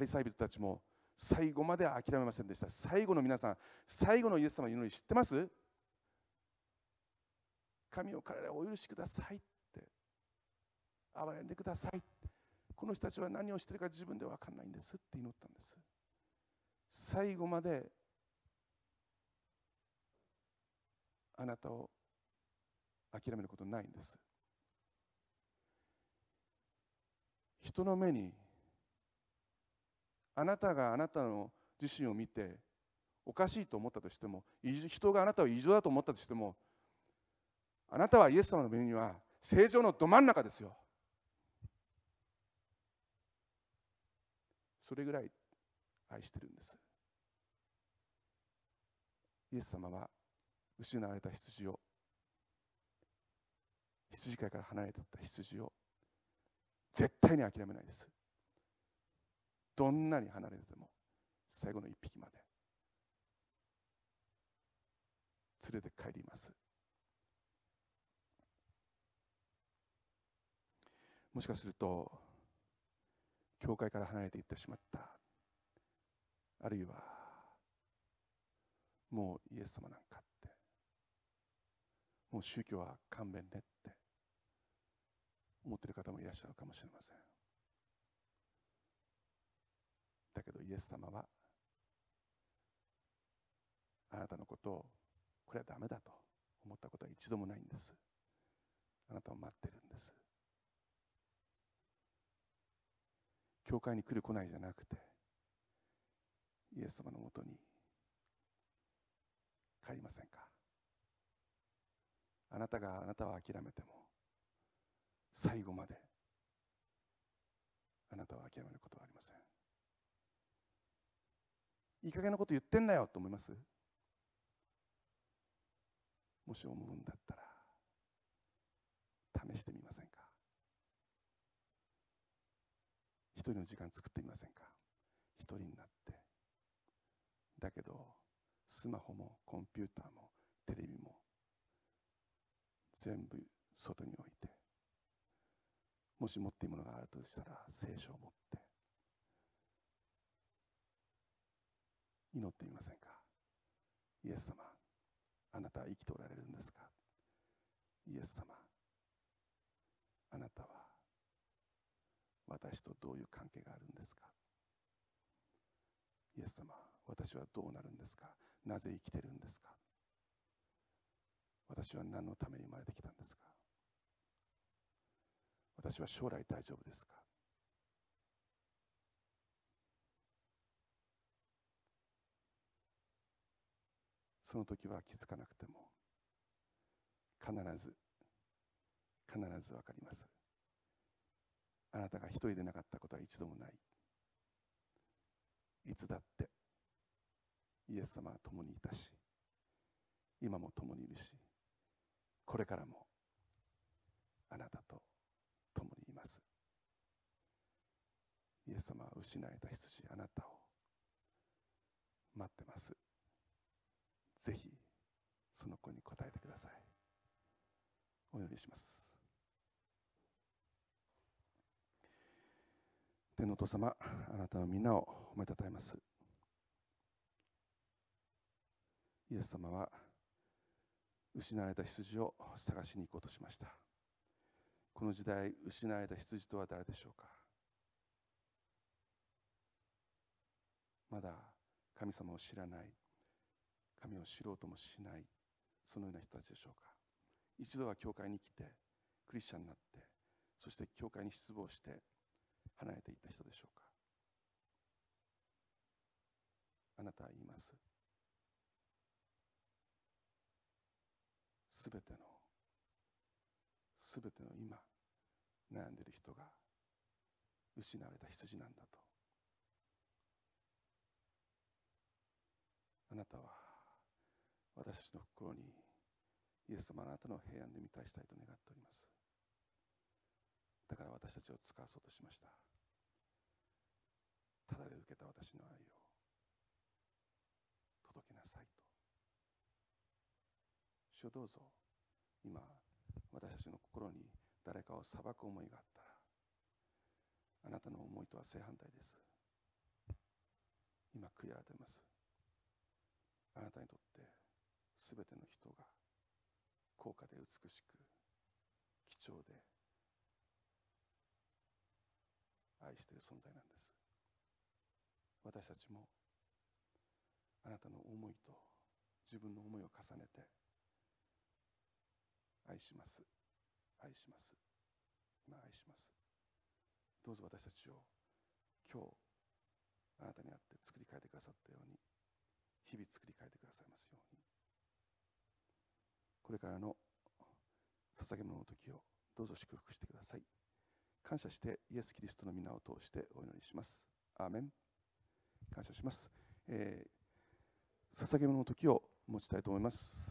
A: リサイ人たちも最後まで諦めませんでした。最後の皆さん最後のイエス様の祈り知ってます？神を彼らをお許しくださいって。憐れんでくださいこの人たちは何をしているか自分では分かんないんですって祈ったんです。最後まであなたを諦めることないんです。人の目にあなたがあなたの自身を見ておかしいと思ったとしても人があなたを異常だと思ったとしてもあなたはイエス様の目には正常のど真ん中ですよ。それぐらい愛してるんです。イエス様は失われた羊を羊飼いから離れてった羊を絶対に諦めないです。どんなに離れてても最後の一匹まで連れて帰ります。もしかすると教会から離れていってしまった。あるいはもうイエス様なんかって。もう宗教は勘弁ねって思ってる方もいらっしゃるかもしれません。だけどイエス様はあなたのことをこれはダメだと思ったことは一度もないんです。あなたを待ってるんです。教会に来る来ないじゃなくてイエス様のもとに帰りませんか。あなたがあなたを諦めても最後まであなたを諦めることはありません。いい加減なこと言ってんなよと思います？もし思うんだったら試してみませんか？一人の時間作ってみませんか？一人になって。だけどスマホもコンピューターもテレビも全部外に置いてもし持っているものがあるとしたら聖書を持って祈ってみませんか？イエス様あなたは生きておられるんですか？イエス様あなたは私とどういう関係があるんですか？イエス様私はどうなるんですか？なぜ生きてるんですか？私は何のために生まれてきたんですか？私は将来大丈夫ですか？その時は気づかなくても必ず必ず分かります。あなたが一人でなかったことは一度もない。いつだってイエス様は共にいたし今も共にいるしこれからもあなたと共にいます。イエス様は失われた羊あなたを待ってます。ぜひその子に答えてください。お祈りします。天のお父様あなたの皆を褒めたたえます。イエス様は失われた羊を探しに行こうとしました。この時代失われた羊とは誰でしょうか。まだ神様を知らない神を知ろうともしないそのような人たちでしょうか。一度は教会に来てクリスチャンになってそして教会に失望して離れていった人でしょうか。あなたは言います。すべてのすべての今悩んでいる人が失われた羊なんだと。あなたは私たちの心にイエス様あなたの平安で満たしたいと願っております。だから私たちを使わそうとしました。ただで受けた私の愛を届けなさいと。主をどうぞ今私たちの心に誰かを裁く思いがあったらあなたの思いとは正反対です。今悔い改めます。あなたにとってすべての人が高価で美しく貴重で愛している存在なんです。私たちもあなたの思いと自分の思いを重ねて愛します。愛します。今愛します。どうぞ私たちを今日あなたにあって作り変えてくださったように日々作り変えてくださいますように。これからの捧げ物の時をどうぞ祝福してください。感謝してイエス・キリストの皆を通してお祈りします。アーメン。感謝します、えー、捧げ物の時を持ちたいと思います。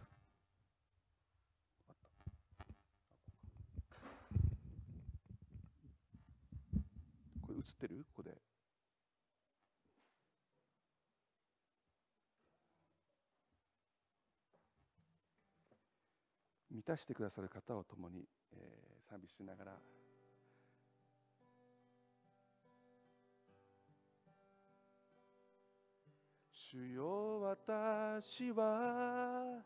A: これ映ってる？ここで。満たしてくださる方を共に、えー、賛美しながら。主よ私は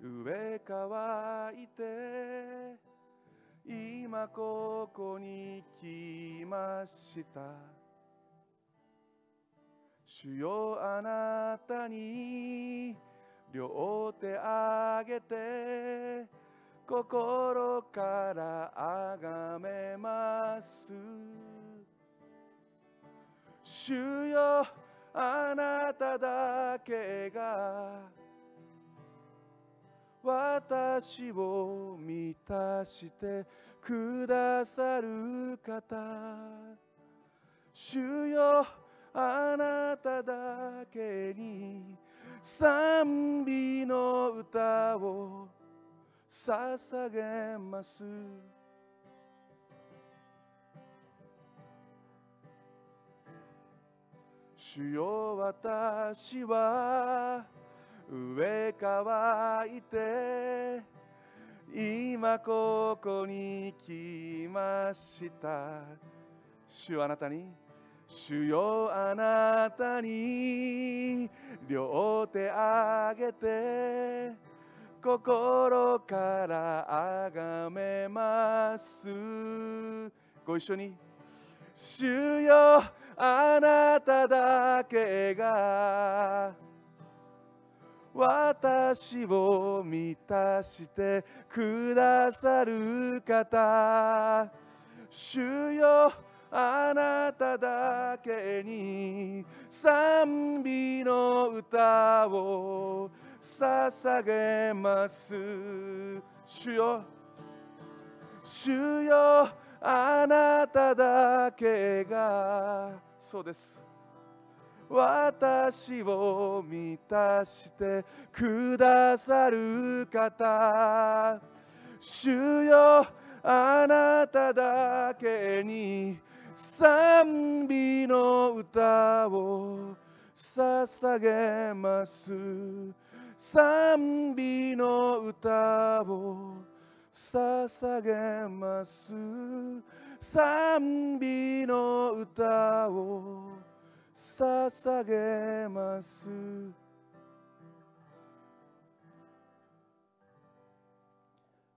A: 上乾いて今ここに来ました。主よあなたに両手あげて心からあがめます。主よあなただけが私を満たしてくださる方。主よあなただけに賛美の歌を捧げます。主よ私は上乾いて今ここに来ました。主よあなたに。主よあなたに。両手あげて。心からあがめます。ご一緒に。主よあなただけが私を満たしてくださる方。主よあなただけに賛美の歌を捧げます。主よ。主よ。あなただけが。そうです。私を満たして。くださる方。主よ。あなただけに。賛美の歌を捧げます。賛美の歌を捧げます。賛美の歌を捧げます。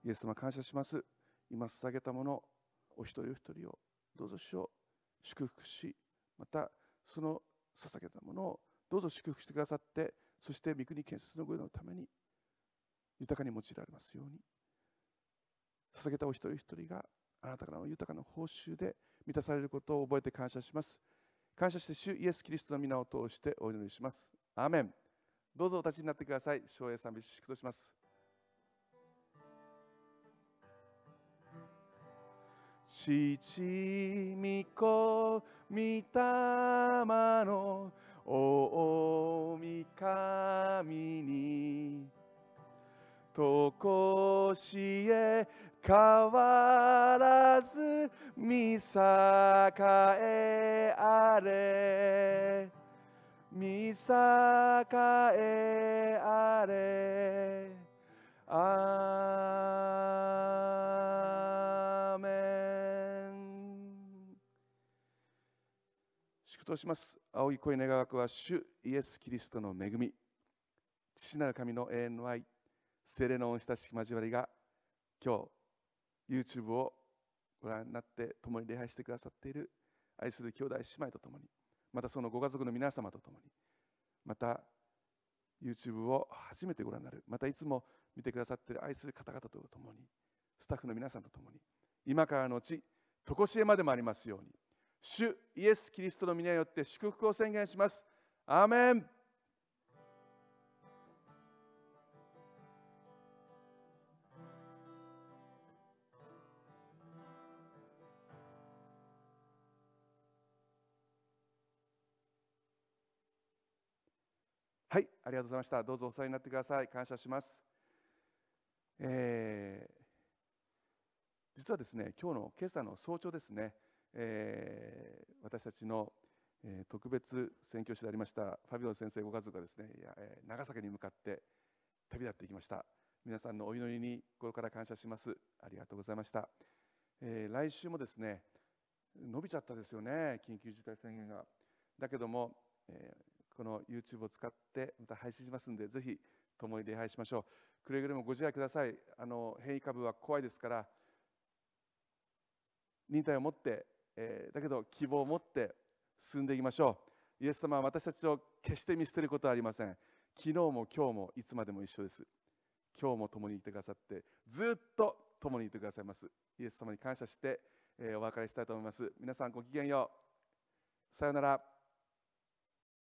A: イエス様感謝します。今捧げたものお一人お一人をどうぞ主を祝福しまたその捧げたものをどうぞ祝福してくださってそして御国建設の御用のために豊かに用いられますように捧げたお一人一人があなたからの豊かな報酬で満たされることを覚えて感謝します。感謝して主イエス・キリストの皆を通してお祈りします。アーメン。どうぞお立ちになってください。昭栄賛美祝祷します。父御子御霊の大神にとこしえ変わらず見栄えあれ。見栄えあれ。ア祝祷します。青い声願わくは主イエス・キリストの恵み。父なる神の永遠の愛。精霊の恩親しき交わりが今日 YouTube をご覧になって共に礼拝してくださっている。愛する兄弟姉妹と共に。またそのご家族の皆様と共に。また YouTube を初めてご覧になる。またいつも見てくださっている。愛する方々と共に。スタッフの皆さんと共に。今からのうち常しえまでもありますように。主イエス・キリストの皆によって祝福を宣言しますアーメンはい、ありがとうございました。どうぞお世話になってください。感謝します。えー実はですね、今日の今朝の早朝ですね、えー私たちの、えー特別宣教師でありましたファビオ先生ご家族がですね、いやえー長崎に向かって旅立っていきました。皆さんのお祈りに心から感謝します。ありがとうございました。えー来週もですね、伸びちゃったですよね、緊急事態宣言が。だけども、えーこの YouTube を使ってまた配信しますんで、ぜひ共に礼拝しましょう。くれぐれもご自愛ください。あの変異株は怖いですから、忍耐を持って、えー、だけど希望を持って進んでいきましょう。イエス様は私たちを決して見捨てることはありません。昨日も今日もいつまでも一緒です。今日も共にいてくださってずっと共にいてくださいます。イエス様に感謝して、えー、お別れしたいと思います。皆さんごきげんよう。さようなら。